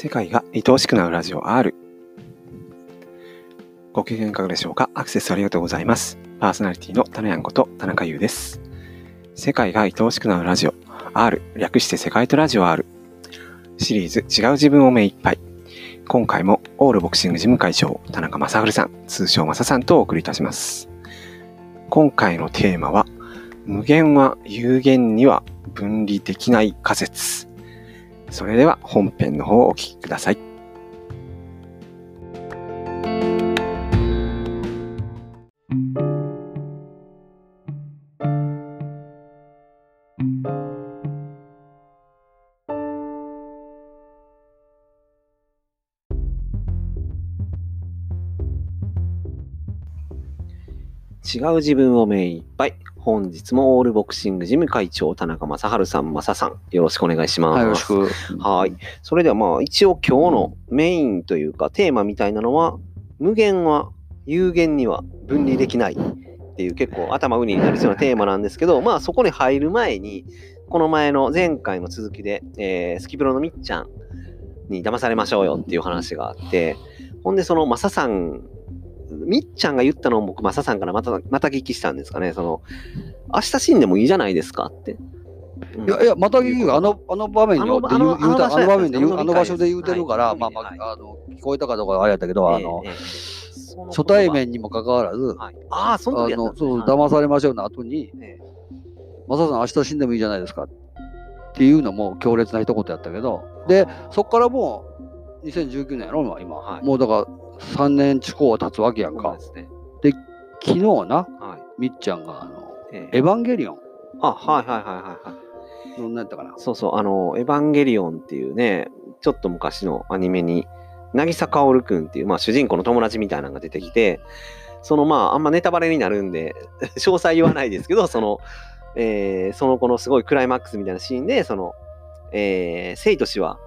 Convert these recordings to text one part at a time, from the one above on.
世界が愛おしくなるラジオ R ご機嫌いかがでしょうか？アクセスありがとうございます。パーソナリティのタネヤンこと田中優です。世界が愛おしくなるラジオ R 略して世界とラジオ R シリーズ違う自分を目いっぱい。今回もオールボクシング事務会長田中正治さん通称正さんとお送りいたします。今回のテーマは無限は有限には分離できない仮説。それでは本編の方をお聞きください。違う自分を目いっぱい。本日もオールボクシング事務会長、田中正治さん、正さん、よろしくお願いします。はい、よろしく。はい。それではまあ、一応今日のメインというか、テーマみたいなのは、無限は有限には分離できないっていう結構頭ウニになりそうなテーマなんですけど、まあそこに入る前に、この前の前回の続きで、えー、スキプロのみっちゃんに騙されましょうよっていう話があって、ほんでそのマサさんみっちゃんが言ったのを僕、マサさんからまた、また聞きしたんですかね。その、明日死んでもいいじゃないですかって。うん、いや、いや、また聞くあの、あの場面に、あのあのあの場面で言う、あの場所で。言うてるから、まあまあ、あの、聞こえたかどうかあれやったけど、あの、初対面にもかかわらず、ああ、そのの、そう、騙されましょうの後に、マサさん明日死んでもいいじゃないですかっていうのも強烈な一言やったけど、で、そこからもう、2019年やろ、今。もうだから、3年近く経つわけやんか。で、ね、昨日な、はい、みっちゃんが、あの、ええ、エヴァンゲリオン。あ、はいはいはいはいはい。どんなやったかな。そうそう、あの、エヴァンゲリオンっていうね、ちょっと昔のアニメに、渚薫くんっていう、まあ、主人公の友達みたいなのが出てきて、そのまあ、あんまネタバレになるんで、詳細言わないですけど、その、えー、その子のすごいクライマックスみたいなシーンで、その、えー、生と死は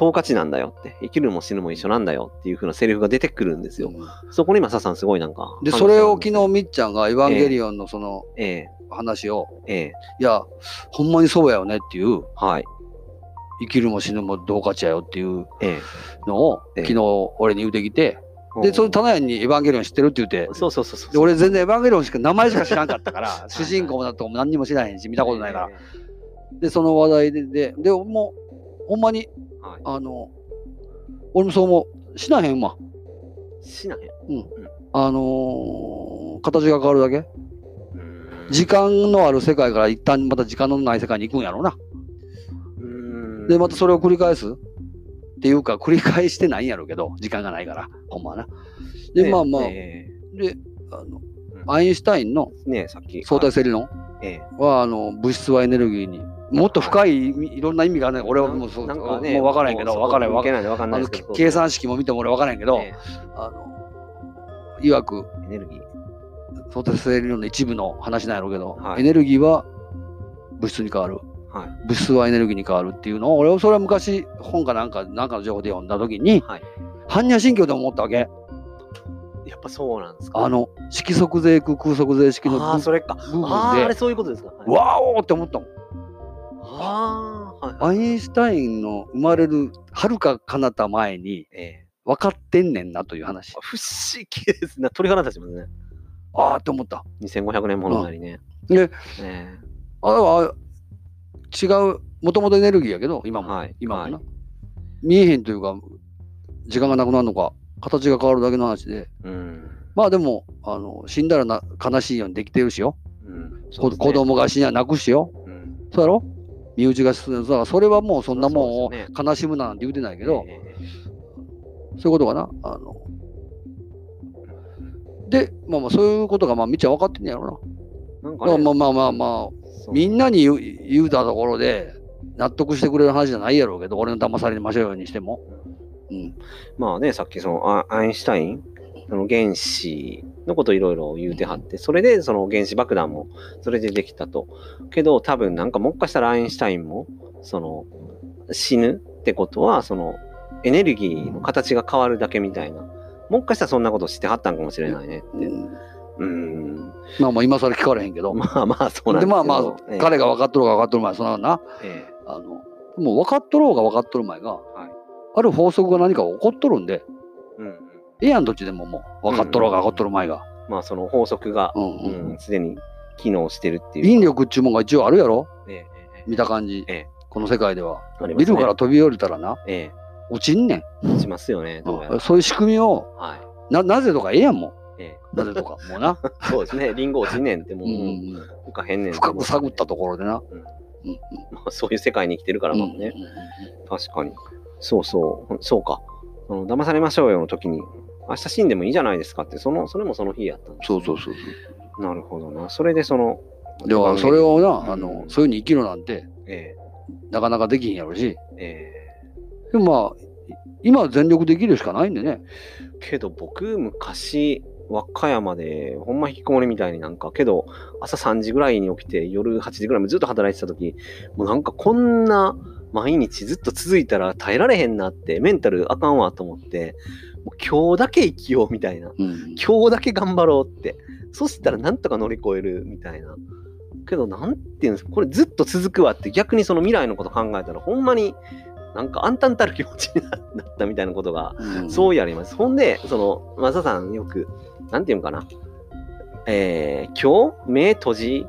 等価値なんだよって、生きるも死ぬも一緒なんだよっていう風なセリフが出てくるんですよ。うん、そこにマサさんすごいなんか。で、それを昨日みっちゃんがエヴァンゲリオンのその、ええ。話を、ええ。いや、ほんまにそうやよねっていう、はい。生きるも死ぬも同価値やよっていうのを、ええ、昨日俺に言うてきて、で、その棚屋にエヴァンゲリオン知ってるって言って、そうそうそうそうで俺全然エヴァンゲリオンしか名前しか知らんかったから、主人公だとも何にも知らへんし、見たことないから。で、その話題で、で、でもう、ほんまに、はい、あの、俺もそう思う。しなへんわ。しなへん。うん。あのー、形が変わるだけ。時間のある世界から一旦また時間のない世界に行くんやろうな。で、またそれを繰り返すっていうか、繰り返してないんやろうけど、時間がないから、ほんまはな。で、まあまあ、で、あの、アインシュタインの相対性理論は、あの、物質はエネルギーにもっと深いいろんな意味がね。俺はもうそう、なんかね、もう分からへんけど、分からへん。分からん計算式も見ても俺分からへんけど、あの、いわく、エネルギー。相対性理論の一部の話なんやろうけど、エネルギーは物質に変わる。はい、物質はエネルギーに変わるっていうのを、俺はそれは昔本かなんか、なんかの情報で読んだ時に、はい、般若心経で思ったわけ。やっぱそうなんですか、あの色即税空空即税式のあそれか部分であれそういうことですか、はい、わおって思ったもんあはい、アインシュタインの生まれるはるか彼方前に、えー、分かってんねんなという話。不思議ですね。鳥肌立ちますね。ああって思った。2500年物語ね。で、えー、ああ違う、もともとエネルギーやけど、今も、はい、今もな、はい、見えへんというか、時間がなくなるのか、形が変わるだけの話で。うん、まあでも、あの死んだらな悲しいようにできてるしよ。うん、ね、子供が死には泣くしよ。うん、そうやろ？身内が進んで、それはもうそんなもんを悲しむなんて言うてないけど、そういうことかな。あので、まあまあそういうことがまあみっちゃ分かってんやろな。なんか、ね、まあまあまあまあ、みんなに言う言うたところで納得してくれる話じゃないやろうけど、俺の騙されましょうようにしても。うん、まあね、さっきそのアインシュタインその原子のこといろいろ言うてはって、それでその原子爆弾もそれでできたと。けど多分なんかもっかしたらアインシュタインも、その死ぬってことは、そのエネルギーの形が変わるだけみたいな。もっかしたらそんなことしてはったんかもしれないねって。うん。まあまあ今更聞かれへんけど。まあまあそうなんででまあまあ、え彼が分かっとろうが分かっとる前そんなな。ええ、あのもう分かっとろうが分かっとる前が、はい、ある法則が何か起こっとるんで、うんうん。ええやん、どっちでももう。分かっとろうが分かっとる前が。まあその法則が、うんううんん、すでに機能してるっていう。引力っちゅうもんが一応あるやろ？ええええ見た感じ。ええこの世界では。ありますねビルから飛び降りたらな、え落ちんねん。えしますよね、どうやら。そういう仕組みを、はい。な、なぜとかええやんもん。えなぜとか、もうな。え そうですね。リンゴ落ちんねんってもう、うんうん浮かへんねんって深く探ったところでな。うんうんまあ、そういう世界に生きてるからうんもね。確かに。そうそう。そうか。その騙されましょうよの時に、明日死んでもいいじゃないですかって、その、それもその日やったんですそうそうそうそう。なるほどな。それでその、では、それをうんな、あの、そういうふうに生きるなんて、えなかなかできひんやろし。ええでもまあ、今は全力できるしかないんでね。えけど僕、昔、和歌山で、ほんま引きこもりみたいになんか、けど、朝3時ぐらいに起きて、夜8時ぐらいまでずっと働いてた時、もうなんかこんな毎日ずっと続いたら耐えられへんなって、メンタルあかんわと思って、今日だけ生きようみたいな。うん。今日だけ頑張ろうって。そしたらなんとか乗り越えるみたいな。けど、なんていうんですか、これずっと続くわって逆にその未来のこと考えたら、ほんまになんか暗淡たる気持ちになったみたいなことが、うんそうやります。ほんで、その、マサさんよく、なんていうんかな。えー、今日目閉じ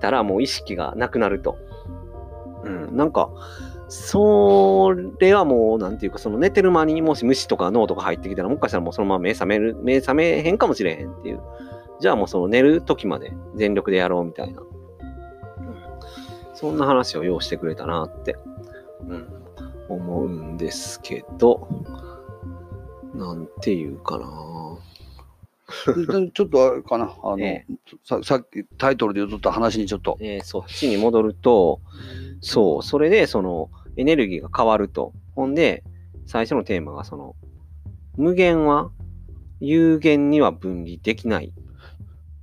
たらもう意識がなくなると。うん、なんか、それはもう、なんていうか、その寝てる間にもし虫とか脳とか入ってきたら、もしかしたらもうそのまま目覚める、目覚めへんかもしれへんっていう。じゃあもうその寝る時まで全力でやろうみたいな。うん、そんな話を用してくれたなって、うん、思うんですけど、なんていうかな。でちょっとあれかな、あの、えささっきタイトルで言っとった話にちょっと、えーそっちに戻ると、そう、それでそのエネルギーが変わると。ほんで、最初のテーマがその、無限は有限には分離できない。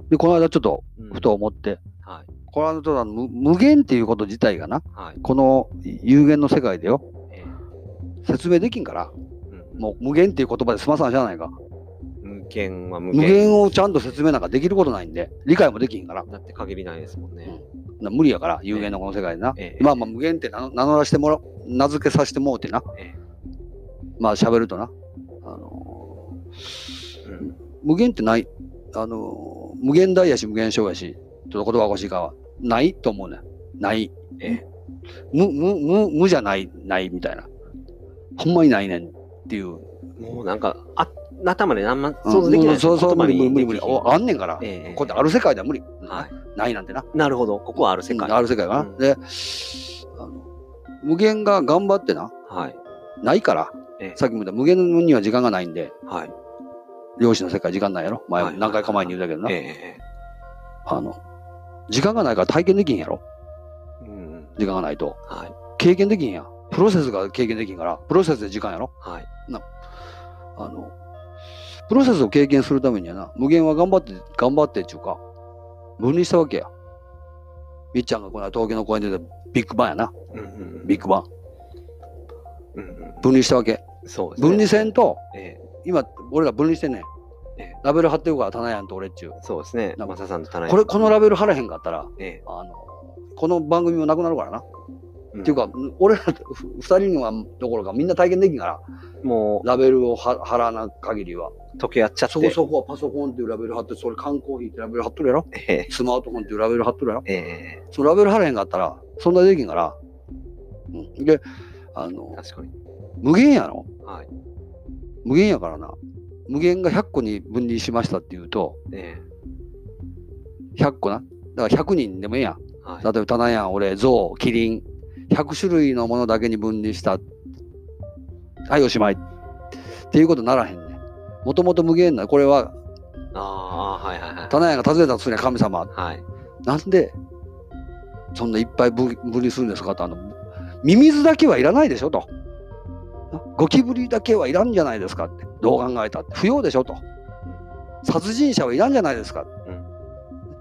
で、この間ちょっとうんふと思って、はい。この間ちょっと無無限っていうこと自体がな、はい。この有限の世界でよ、え説明できんから、ーうんもう無限っていう言葉で済まさんじゃないか。無限は無無限。限をちゃんと説明なんかできることないんで、理解もできんから。だって限りないですもんね。な無理やから、有限のこの世界でな。ええまあまあ無限って名乗らしてもらう、名付けさせてもうてな。えまあ喋るとな。あのーうん無限ってない。あの無限大やし無限小やし、ちょっと言葉欲しいかは、ないと思うね。ない。え無、無、無、無じゃない、ないみたいな。ほんまにないねんっていう。ーもうなんか、あ頭であんま想像できないうんそうそう、無理無理無理おあんねんから。ええこうやってある世界では無理。はないなんてな。い。なるほど。ここはある世界。うんある世界はな。うんで、あの無限が頑張ってな、はい。ないから、ええさっきも言った無限には時間がないんで、はい。漁師の世界時間ないやろ前、はい何回か前に言うたけどな。ええあの、時間がないから体験できんやろうん。時間がないと。はい。経験できんや。プロセスが経験できんから、プロセスで時間やろはい。あの、プロセスを経験するためにはな、無限は頑張って、頑張ってっていうか、分離したわけや。みっちゃんがこの間東京の公園でビッグバンやな。うんうんビッグバン。うんうん分離したわけ。そうですね。分離線と、え今、俺ら分離してんねんええ。ラベル貼ってるから、棚やんと俺っちゅう。えそうですね。なマサさんと棚これ、このラベル貼らへんかったら、えあの、この番組もなくなるからな。えっていうか、俺らふ二人のはどころかみんな体験できんから、もラベルをは貼らな限りは。う、溶け合っちゃって。そこそこはパソコンっていうラベル貼って、それ缶コーヒーってラベル貼っとるやろ？ええスマートフォンっていうラベル貼っとるやろ？ええそのラベル貼らへんかったら、そんなできんから。うん、で、あの、確かに。無限やろ？はい。無限やからな。無限が100個に分離しましたっていうと、え100個な？だから100人でもええやん。えはい。例えば、タナヤン、俺、ゾウ、キリン、100種類のものだけに分離した。はい、おしまい。っていうことならへんね。もともと無限な、これは、ああ、はいはいはい。タナヤンが訪ねたとすりゃ神様。はい。なんで、そんないっぱい分分離するんですかと、あの、ミミズだけはいらないでしょと。ゴキブリだけはいらんじゃないですかって。どう考えたって。不要でしょと。殺人者はいらんじゃないですか。うん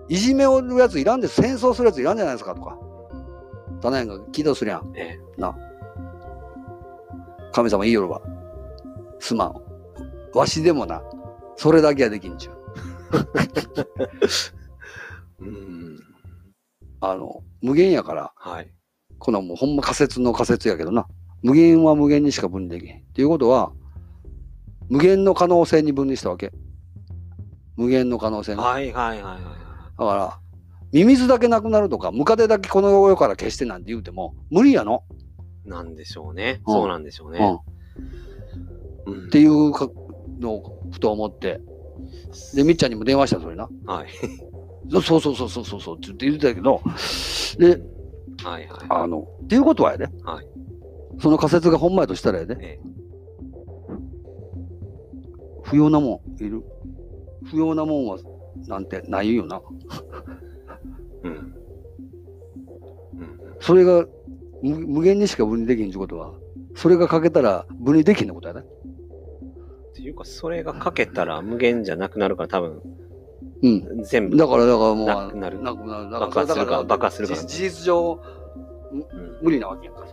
いじめをるやついらんです。戦争するやついらんじゃないですかとか。タナヤンが聞いたとすりゃん。え神様言いよるわ。すまん。わしでもな、それだけはできんちゅう。えうん。あの、無限やから、はい。このもうほんま仮説の仮説やけどな。無限は無限にしか分離できへん。っていうことは、無限の可能性に分離したわけ。無限の可能性に。はいはいはいはい。だから、ミミズだけなくなるとか、ムカデだけこの世から消してなんて言うても、無理やの。なんでしょうね。うんそうなんでしょううん。ねっ。うんていうかのをふと思って。で、みっちゃんにも電話したそれな。はい。そうそうそうそうそうそうって言ってたけど、で、はいはい。あの、っていうことはやで、はいその仮説がほんまやとしたらやで、え不要なもんいる不要なもんはなんてないよな。えうん。うん。それが無無限にしか分離できんってことは、それがかけたら分離できんのことやね。っていうか、それがかけたら無限じゃなくなるから多分、うん。全部。だから、だからもう、なくなるなくなる。だ爆発するから爆発するから事事実上、うん無理なわけやんか。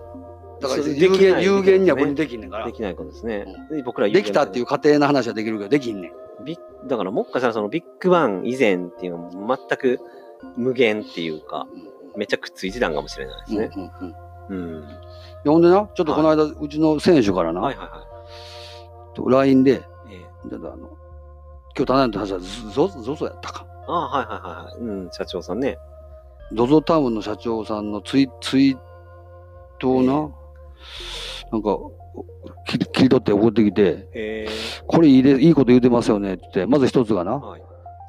だから有限、有限には分離できんねんからで。きないことですね。僕らできたっていうか過程の話はできるけど、できんねん。ビだからもっかしたらそのビッグバン以前っていうのも全く無限っていうか、めっちゃくっついてたんかもしれないですね。うんうんうんうん。でほんでな、ちょっとこの間、うちの選手からな、はいはいはと LINE で、い。ええあの、今日頼んだ話はゾゾゾやったか。ああ、はいはいはいはい。うん、社長さんね。ゾゾタウンの社長さんのツイツイートをな、なんか、切り取って送ってきて。これいいでいいこと言うてますよねって言って、まず一つがな、はい。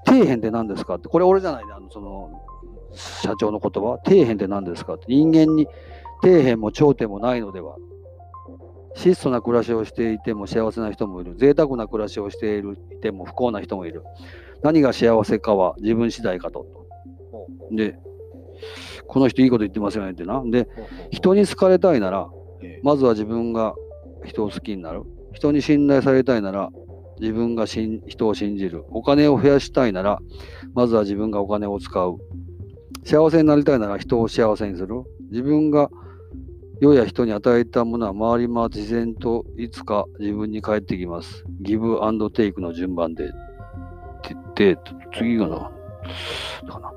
底辺って何ですかって、これ俺じゃないで、あの、その、社長の言葉、底辺って何ですかって、人間に底辺も頂点もないのでは。質素な暮らしをしていても幸せな人もいる。贅沢な暮らしをしているいても不幸な人もいる。何が幸せかは自分次第かと。ほで、この人いいこと言ってますよねってな。で、人に好かれたいなら、ええまずは自分が人を好きになる。人に信頼されたいなら、自分が人を信じる。お金を増やしたいなら、まずは自分がお金を使う。幸せになりたいなら人を幸せにする。自分が世や人に与えたものは回り回って自然といつか自分に返ってきます。ギブアンドテイクの順番で。って言って、次がな。かな。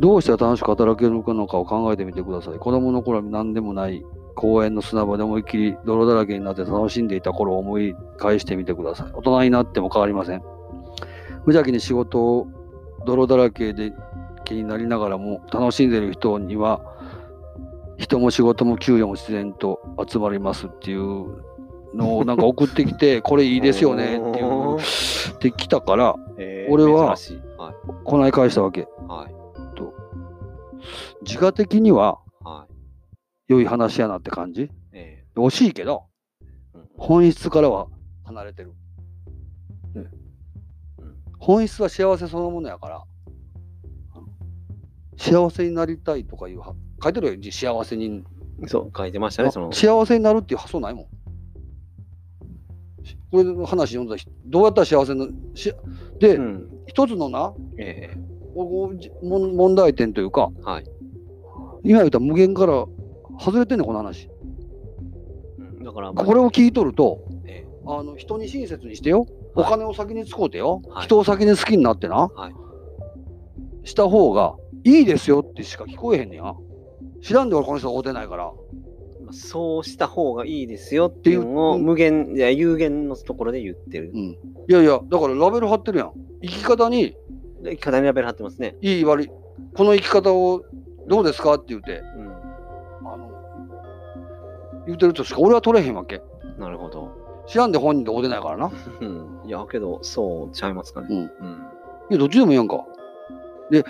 どうしたら楽しく働けるのかを考えてみてください。子供の頃は何でもない公園の砂場で思いっきり泥だらけになって楽しんでいた頃を思い返してみてください。大人になっても変わりません。無邪気に仕事を泥だらけで気になりながらも楽しんでいる人には人も仕事も給与も自然と集まりますっていうのをなんか送ってきてこれいいですよねっていうってきたからええ俺は。こない返したわけ。はい。自我的にははい。良い話やなって感じ？え惜しいけどえうん本質からは離れてる。うんうん本質は幸せそのものやから、幸せになりたいとかいうは、書いてるよ、幸せに。そう、書いてましたね、その。幸せになるっていう発想ないもん。これの話読んだ人、どうやったら幸せな、しで、うん。一つのな、ええ問題点というか、はい。今言った無限から外れてんねん、この話。うんだから、これを聞いとると、ええあの人に親切にしてよ。おはい金を先に使うてよ。はい人を先に好きになってな。はいした方がいいですよってしか聞こえへんねや。知らんで俺この人会うてないから。まあそうした方がいいですよっていうのを無限、いや有限のところで言ってるう。ん。いやいや、だからラベル貼ってるやん。生き方にで生き方にラベル貼ってますね。いい悪い。この生き方をどうですかって言って、うん。言うてるとしか俺は取れへんわけ。なるほど。知らんで本人で会うてないからな。うん。いや、けど、そうちゃいますかね。うん。うん。いや、どっちでもいいやんか。で、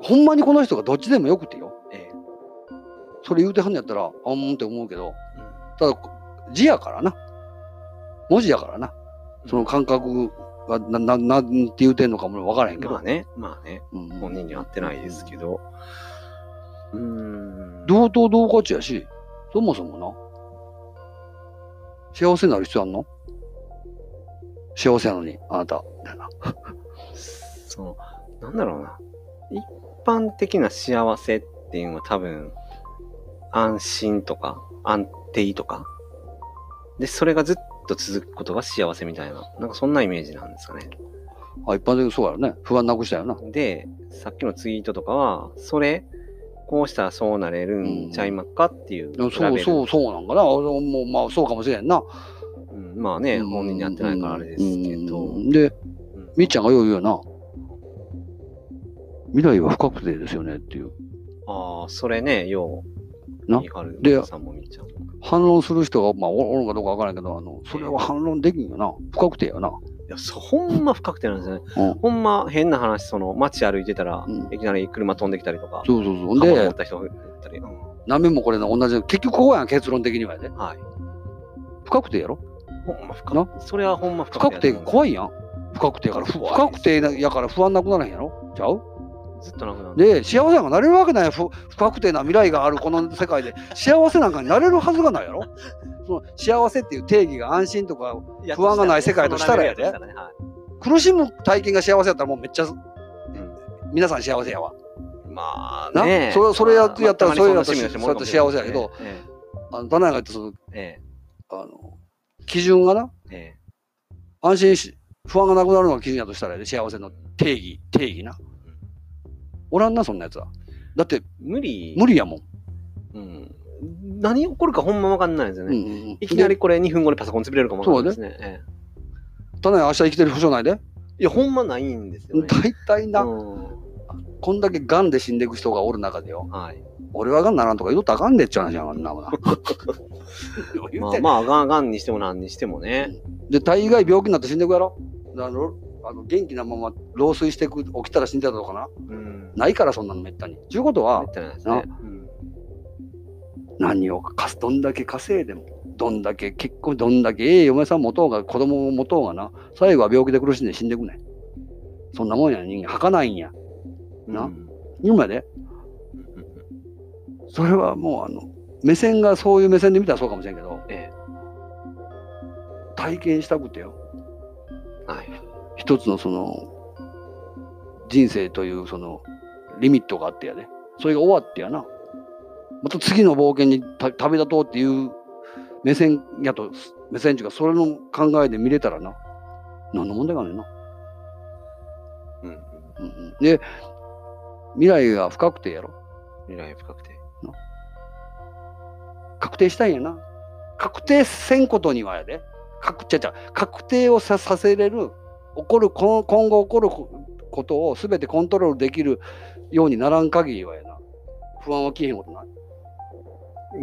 ほんまにこの人がどっちでもよくてよ。ええそれ言うてはんのやったら、あんもんって思うけど、うんただ、字やからな。文字やからな。その感覚がな、な、なんて言うてんのかもわからへんけど。まあね、まあね、うん本人には合ってないですけど。うーん。同等同価値やし、そもそもな、幸せになる必要あんの？幸せなのに、あなた、みたいな。その、なんだろうな。一般的な幸せっていうのは多分、安心とか、安定とか。で、それがずっと続くことが幸せみたいな。なんかそんなイメージなんですかね。あ、一般的にそうやろね。不安なくしたよな。で、さっきのツイートとかは、それこうしたらそうなれるんちゃいまっかっていうでもそうそうそうなんかな。俺もまあそうかもしれんな。うん、まあね、本人にやってないからあれですけど。うんで、うんみっちゃんがよう言うよな。未来は不確定ですよねっていう。ああ、それね、よう、な？でさんもみっちゃんも。反論する人が、まあ、おおるのかどうかわからんけど、あの、それは反論できんよな。不確定やな。いや、そほんま不確定なんですよね。うん。ほんま変な話、その街歩いてたら、うんいきなり車飛んできたりとか、そうそうそう。刃物持でっ、た人がいたり。うん何遍もこれの同じ、結局こうやん、結論的にはやで。はい。不確定やろ？ほんま不な？確定。それはほんま不不確定が怖い。いやん。不確定やから、不不確定なやから不安なくならへんやろ？ちゃう？ずっとなくなる。で、幸せなんかなれるわけない不不確定な未来があるこの世界で、幸せなんかになれるはずがないやろ？その幸せっていう定義が安心とか不安がない世界としたらやで苦しむ体験が幸せやったらもうめっちゃはい皆さん幸せやわ。うんまあな？ね。それそれやまあやったらまあそういうやって幸せやけどえあの、棚屋が言ったその、えあの、基準がな、ええ安心し、不安がなくなるのが基準やとしたらやで、幸せの定義、定義な。おらんな、そんなやつは。だって、無理。無理やもん。うん。何起こるかほんまわかんないですよね。んうんいきなりこれ2分後にパソコン潰れるかもわかんないですね。えで棚屋明日生きてる保証ないで。えいや、ほんまないんですよね。大体な、うんこんだけ癌で死んでいく人がおる中でよ。はい。俺は癌ならんとか言うとあかんでっちゃう話やん、あんなもんな。ま あまあ、がん、がんにしても何にしてもね。で、大概病気になって死んでいくやろ。あのあの元気なまま老衰していく、起きたら死んでたとかな。うん。ないから、そんなのめったに。ちゅうことはめっ、たにないですね。うん何をかす、どんだけ稼いでも、どんだけ結婚、どんだけええ嫁さん持とうが、子供を持とうがな、最後は病気で苦しんで死んでいくねん。そんなもんや、人間。儚いんや。なうん今やで。それはもう、あの、目線がそういう目線で見たらそうかもしれんけど、え体験したくてよ。えはい。一つのその、人生というその、リミットがあってやで。それが終わってやな。また次の冒険にた旅立とうっていう目線やと、目線っていうか、それの考えで見れたらな。何の問題がねんな。うん。うんうん、で、未来が不確定やろ。未来不確定。確定したいんやな。確定せんことにはやで。確ちゃちゃ確定をささせれる、起こる、今後起こるこことを全てコントロールできるようにならん限りはやな。不安は消えへんことない。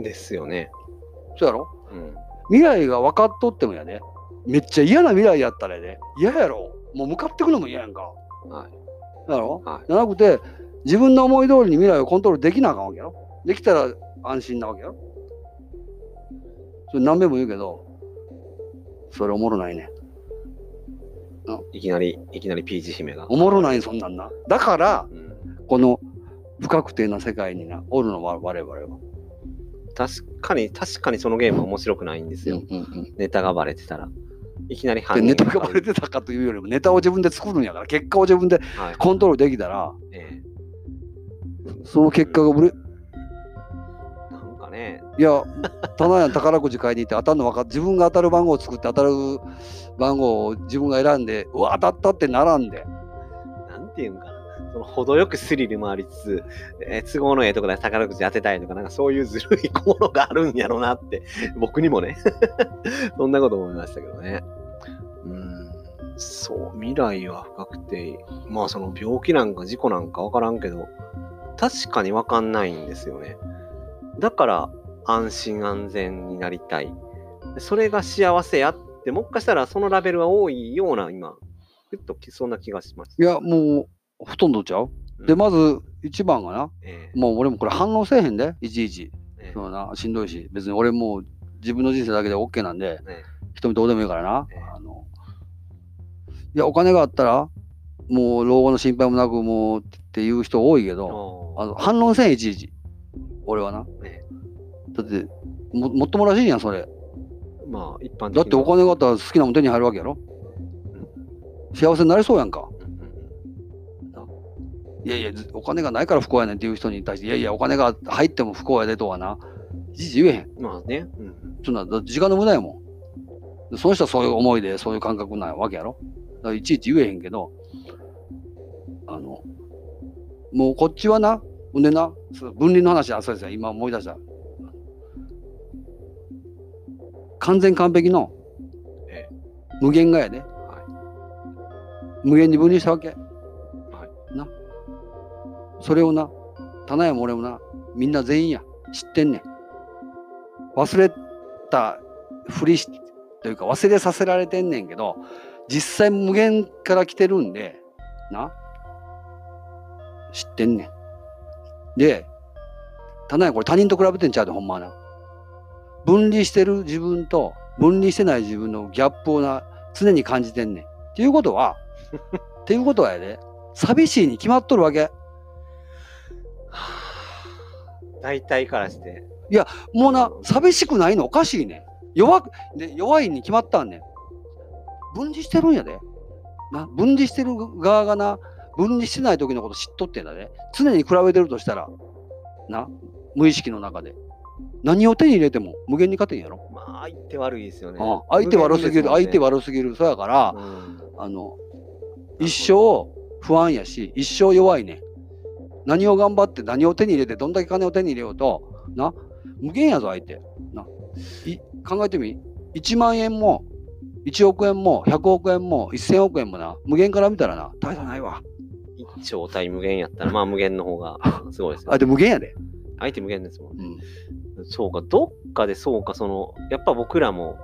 ですよね。そうやろ？うん。未来が分かっとってもやで。めっちゃ嫌な未来やったらやで。嫌やろ。もう向かってくのも嫌やんか。はい。だろ？はい。じゃなくて、自分の思い通りに未来をコントロールできなあかんわけやろ。できたら安心なわけやろ。それ何べも言うけど、それおもろないね。いきなり、いきなりピーチ姫が。おもろないそんなんな。だから、うん。この不確定な世界にな、おるのは我々は。確かに、確かにそのゲームは面白くないんですよ。うんうんネタがバレてたら。いきなりで犯人ネタがバレてたかというよりも、ネタを自分で作るんやから、結果を自分ではい。コントロールできたら、えその結果がブレ、えなんかね、いや、棚屋の宝くじ買いに行って当たるの分かっ自分が当たる番号を作って当たる番号を自分が選んで、うわ、当たったってならんで。なんていうんかな。その程よくスリルもありつつ、えー都合のええとこで宝くじ当てたいとか、なんかそういうずるい心があるんやろなって、僕にもね、そんなこと思いましたけどね。うん、そう、未来は不確定。まあその病気なんか事故なんかわからんけど、確かにわかんないんですよね。だから安心安全になりたい。それが幸せやって、もっかしたらそのラベルは多いような、今、ふっときそんな気がしました。いや、もう、ほとんどちゃう？で、うんまず、一番がな、ええもう俺もこれ反応せえへんで、いちいち。ええそうな、しんどいし、別に俺もう自分の人生だけで OK なんで、え人にどうでもいいからな。ええあのいや、お金があったら、もう老後の心配もなく、もうっていう人多いけえど、ああの反論せん、いちいち。俺はな。えだって、ももっともらしいやん、それ。まあ、一般的だってお金があったら好きなもん手に入るわけやろ。幸せになれそうやんか。いやいや、ずお金がないから不幸やねんっていう人に対して、いやいや、お金が入っても不幸やでとはな、いちいち言えへん。うんまあね。うんうんそんな、時間の無駄やもん。でその人はそういう思いで、そういう感覚なわけやろ。だからいちいち言えへんけど、あの、もうこっちはな、ほんでな、分離の話はそうですよ、今思い出した。完全完璧のえ無限がやで、無限に分離したわけ。な。それをな、棚屋も俺もな、みんな全員や、知ってんねん。忘れたふりし、というか忘れさせられてんねんけど、実際無限から来てるんで、な。知ってんねん。で、棚屋これ他人と比べてんちゃうで、ほんまはな。分離してる自分と分離してない自分のギャップをな、常に感じてんねん。っていうことは、っていうことはやで、寂しいに決まっとるわけ。大体からして。もうな、寂しくないの？おかしいねん。弱く、で弱いに決まったんねん。分離してるんやで。な、分離してる側がな、分離してない時のこと知っとってんだね。常に比べてるとしたら、な、無意識の中で。何を手に入れても無限に勝てんやろ。まあ、相手悪いですよね。あ相手悪すぎる、相手悪すぎる。そうやから、うんあの、一生不安やし、一生弱いねん。何を頑張って何を手に入れて、どんだけ金を手に入れようと、な、無限やぞ、相手。な。い考えてみ。1万円も、1億円も、100億円も、1000億円もな、無限から見たらな、大差ないわ。一兆対無限やったら、まあ無限の方がすごいですよあ、。で無限やで。相手無限ですもんね。うん。そうか、どっかでそうか、その、やっぱ僕らも、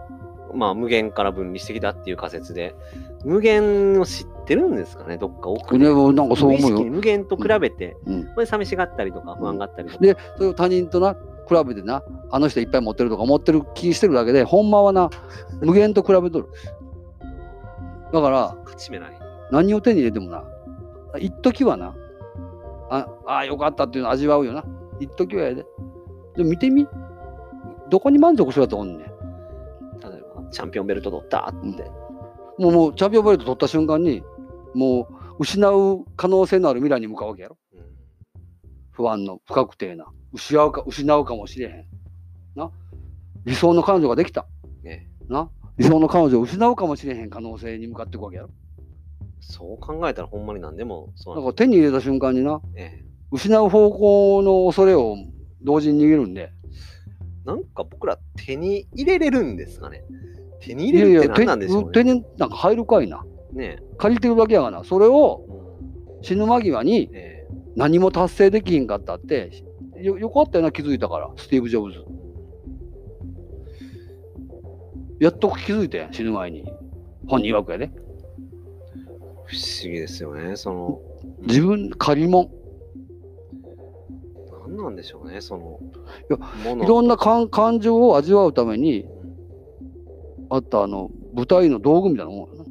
まあ無限から分離してきたっていう仮説で、無限を知ってるんですかね、どっか奥ね、で。なんかそう思うよ。無限と比べて、うん。これ寂しがったりとか不安があったりとか。で、それを他人とな、比べてな、あの人いっぱい持ってるとか思ってる気してるだけで、ほんまはな、無限と比べとる。だから、勝ち目ない。何を手に入れてもな、一時はな、ああ、よかったっていうの味わうよな。一時はやで。でも見てみ。どこに満足するやつおんねん。チャンピオンベルト取ったって。もう、もう、チャンピオンベルト取った瞬間に、もう、失う可能性のある未来に向かうわけやろ。うん不安の不確定な。失うか、失うかもしれへん。な。理想の彼女ができた。ねな。理想の彼女を失うかもしれへん可能性に向かっていくわけやろ。そう考えたらほんまに何でもそうなんから手に入れた瞬間にな。失う方向の恐れを同時に逃げるんで、なんか僕ら手に入れれるんですかね。手に入れるって何なんでしょうね。手手になんか入るかいな。ね借りてるだけやがな。それをうん死ぬ間際にえ何も達成できひんかったって、よよかったよな、気づいたから、スティーブ・ジョブズ。やっと気づいて、死ぬ前に。本人曰くやで。不思議ですよね。その、自分、借り物。何なんでしょうね。その、いいろんな感感情を味わうために、あったあの、舞台の道具みたいなもんやな。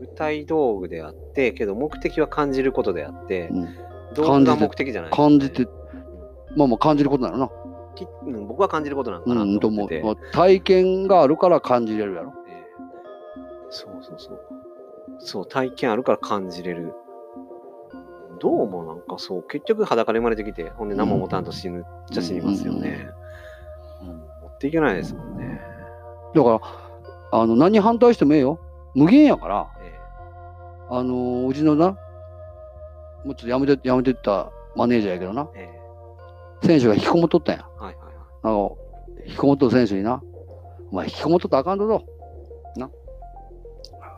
舞台道具であって、けど目的は感じることであって、うん道具が目的じゃない、感じて、まあまあ感じることなのな。きうん僕は感じることなのかう、なんとと思ってて。。まあ体験があるから感じれるやろ。ええそうそうそう。そう、体験あるから感じれる。どうもなんかそう、結局裸で生まれてきて、ほんで何も持たんと死ぬっちゃ死にますよね。うん持っていけないですもんね。だから、あの、何反対してもええよ。無限やから、えあのーうちのな、もうちょっとやめて、やめてったマネージャーやけどな、ええ選手が引きこもっとったんや。えはいはいはい。あの、引きこもっとる選手にな、お前引きこもっとったらあかんぞと。な。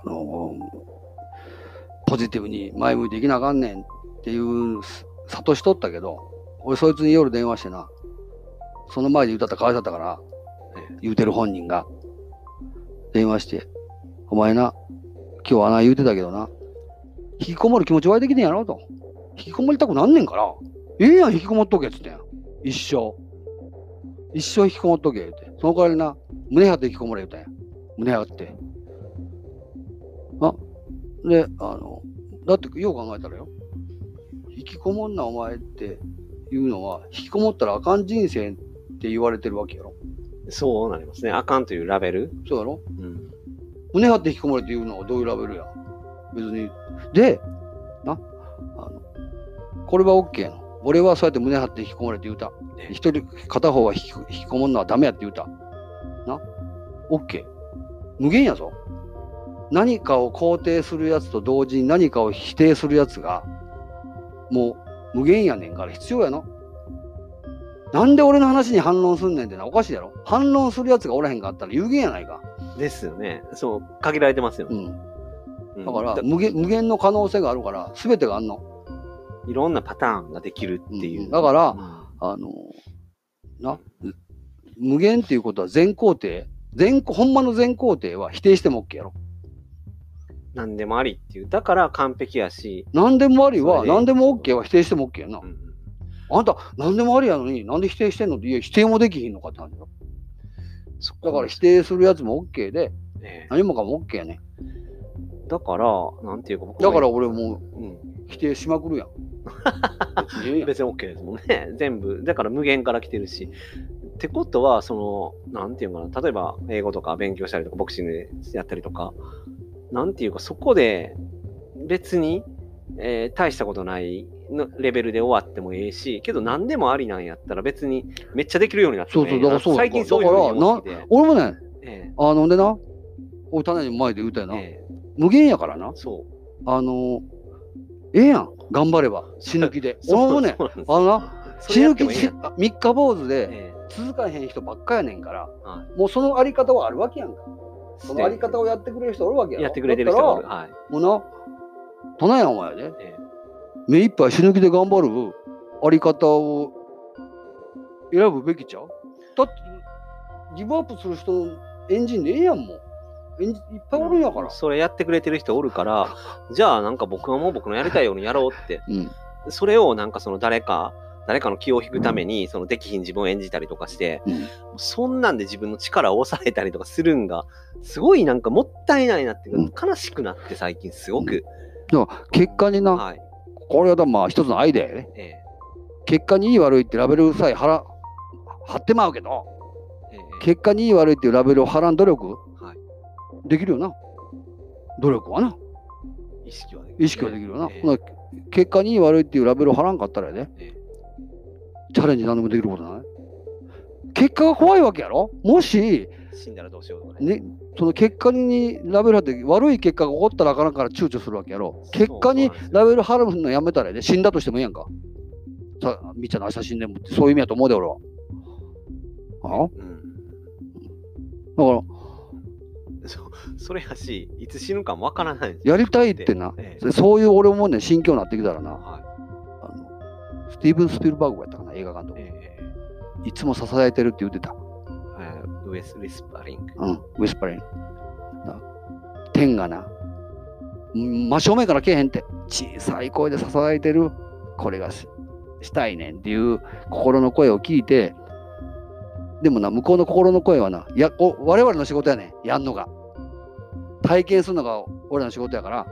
あのーポジティブに前向いていきなあかんねんっていう、諭しとったけど、俺そいつに夜電話してな、その前で言うたったらかわいそうだったから、え言うてる本人が、電話して、お前な、今日あな言うてたけどな、引きこもる気持ち湧いてきてんやろと。引きこもりたくなんねんから、ええやん、引きこもっとけっつってんやん。一生。一生引きこもっとけ言うて。その代わりな、胸張って引きこもれ言うたんや。胸張って。あ、で、あの、だってよう考えたらよ。引きこもんなお前っていうのは、引きこもったらあかん人生って言われてるわけやろ。そうなりますね。あかんというラベル。そうやろ？うん。胸張って引きこもれっていうのはどういうラベルや？別に。で、な、あの、これは OK やの。俺はそうやって胸張って引きこもれって言うた。ね一人、片方は引き引きこもんのはダメやって言うた。な ?OK。無限やぞ。何かを肯定するやつと同時に何かを否定するやつが、もう無限やねんから必要やの。なんで俺の話に反論すんねんってなおかしいやろ反論するやつがおらへんかったら有限やないか。ですよね。そう、限られてますよね。うん。うんだから無限無限の可能性があるから全てがあんの。いろんなパターンができるっていう。うんだからうんあのな無限っていうことは全工程全ほんまの全工程は否定しても OK やろ。何でもありっていう。だから完璧やし、何でもありは何でも OK は否定しても OK やなう。んあんた何でもありやのになんで否定してんの？っていや否定もできひんのかって話よ。そこだから否定するやつも OK でね何もかも OK やね。だから、なんていうか僕だから俺もう、否定しまくるやん。ん 別に OK ですもんね。全部。だから無限から来てるし。ってことは、その、なんていうかな、例えば英語とか勉強したりとか、ボクシングでやったりとか、なんていうか、そこで別に、えー大したことないのレベルで終わってもいいし、けど何でもありなんやったら別にめっちゃできるようになってもええなそうそうだからそう最近そういうふうに思ってて。俺もね、えあのでな、俺種の前で言うたよな、ええ無限やからな。そう。あのええやん、頑張れば、死ぬ気で。俺もね、あのな、死ぬ気しもいいやんか三日坊主でえ続かへん人ばっかやねんから、もうそのあり方はあるわけやんか。いそのあり方をやってくれる人おるわけやろ。やってくれてる人がおる。だかはい。らもうな、種やお前ね、え目いっぱい死ぬ気で頑張るあり方を選ぶべきちゃう？だって、ギブアップする人のエンジンでええやんもん。エンジンいっぱいおるんやから。それやってくれてる人おるから、じゃあなんか僕はもう僕のやりたいようにやろうって。うん。それをなんかその誰か、誰かの気を引くために、そのできひん自分を演じたりとかして、うんそんなんで自分の力を抑えたりとかするんが、すごいなんかもったいないなっていうか、悲しくなって最近すごく。だから結果にな、はい。これはだまあ一つのアイデアやね。え結果にいい悪いってラベルさえ貼ら貼ってまうけど、えええ結果にいい悪いっていうラベルを貼らん努力、はいできるよな。努力はな。意識はできる意識はできるよな。ええ結果にいい悪いっていうラベルを貼らんかったらやで、ええチャレンジ何でもできることない結果が怖いわけやろもし、死んだらどうしようとかね。ね、その結果にラベル貼って悪い結果が起こったらあかんから躊躇するわけやろ。結果にラベル貼るのやめたらやで。死んだとしてもいいやんか。さみっちゃんの明日死んでもってそういう意味やと思うで俺は。あ？うん。だからそうそれやし、いつ死ぬかもわからないやりたいってな、ええ。そういう俺もね心境になってきたらな。はあのスティーブン・スピルバーグやったかな映画監い。督、えいつも支えてるって言ってた、ウエス・ウィスパリング。うん、ウィスパリンな天がな。うん真正面からけえへんって。小さい声で支えてる。これがししたいねんっていう心の声を聞いて。でもな向こうの心の声はなやお我々の仕事やねん。やんのが。体験するのが俺らの仕事やから。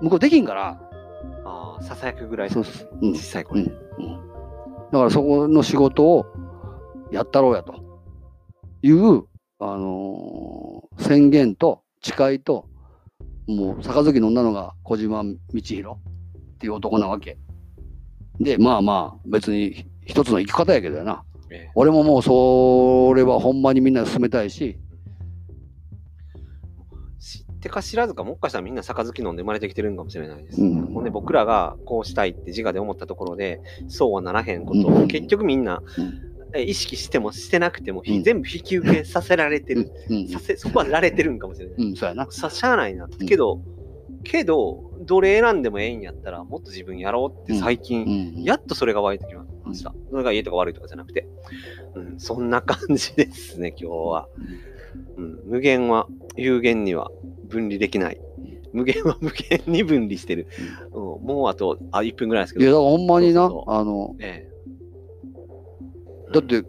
向こうできんから。ああ、ささやくぐらいそうそう、うん。小さい声うん。うん、だからそこの仕事をやったろうやという、あのー宣言と誓いともう杯飲んだのが小島道弘っていう男なわけ。でまあまあ別に一つの生き方やけどやな。ええ。俺ももうそれはほんまにみんなに進めたいし。知ってか知らずか、もっかしたらみんな杯飲んで生まれてきてるんかもしれないです。うん。ほんで僕らがこうしたいって自我で思ったところで、そうはならへんこと。を、うん。結局みんなうん。え意識してもしてなくても、うん全部引き受けさせられてる。うんさせそこはられてるんかもしれない。うんそうやなさしゃあないな。けど、けど、どれ選んでもええんやったら、もっと自分やろうって最う近、んやっとそれが湧いてきました。それがいいとか悪いとかじゃなくて。うん、そんな感じですね、今日は。うん、無限は有限には分離できない。無限は無限に分離してる。うん、もうあとあ1分ぐらいですけど。いやほんまになあのええだっ、て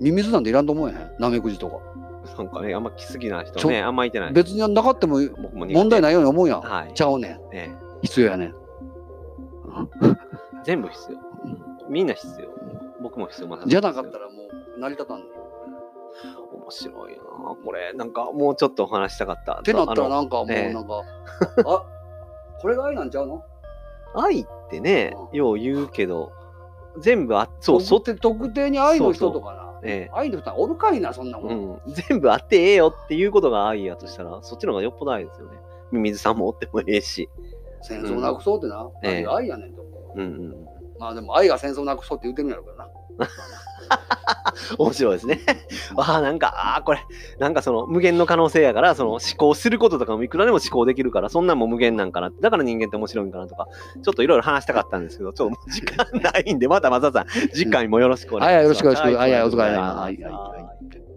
ミミズなんていらんと思うやん？ナメクジとか。うんなんかね、あんま来すぎな人ね、あんまいてない。別になかっても問題ないように思うやん、はい。ちゃうねん。え必要やねん。え全部必要。みんな必要。僕も必要。まじゃなかったらもう成り立たんねん。面白いなこれ、なんかもうちょっとお話したかった。ってなったらなんかもうええなんか、あこれが愛なんちゃうの？愛ってね、うよう言うけど、全部あ、そう、そ特定特定に愛の人とかな。ええ。愛の人はおるかいなそんなもん、うん、全部あってええよっていうことが愛やとしたら、そっちの方がよっぽど愛ですよね。ミミズさんもおってもええし。戦争なくそうってな、ええ。何が愛やねんと。思ううんうんうん。まあでも愛が戦争なくそうって言ってるんやろうけどな。面白いですね。ああ、なんか、ああ、これ、なんかその無限の可能性やから、その思考することとかもいくらでも思考できるから、そんなんも無限なんかな。だから人間って面白いんかなとか、ちょっといろいろ話したかったんですけど、ちょっと時間ないんで、またまささん、次回もよろしくお願いします。はい、よろしくお願いします。はい、はい、お疲れ様はい、はい。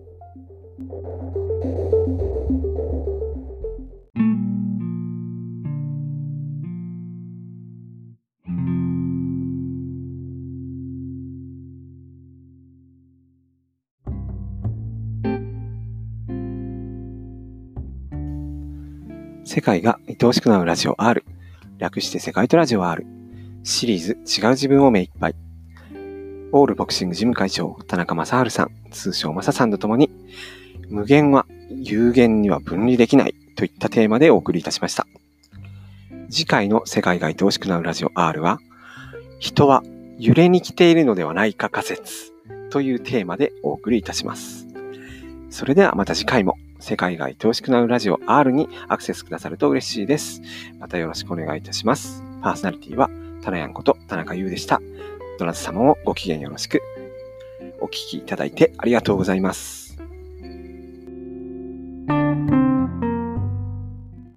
世界が愛おしくなるラジオ R。略して世界とラジオ R。シリーズ違う自分を目いっぱい。オールボクシング事務会長、田中正治さん、通称正さんと共に、無限は有限には分離できないといったテーマでお送りいたしました。次回の世界が愛おしくなるラジオ R は、人は揺れに来ているのではないか仮説というテーマでお送りいたします。それではまた次回も世界が愛おしくなるラジオ R にアクセスくださると嬉しいです。またよろしくお願いいたします。パーソナリティは、タナヤンこと田中優でした。どなた様もご機嫌よろしく。お聞きいただいてありがとうございます。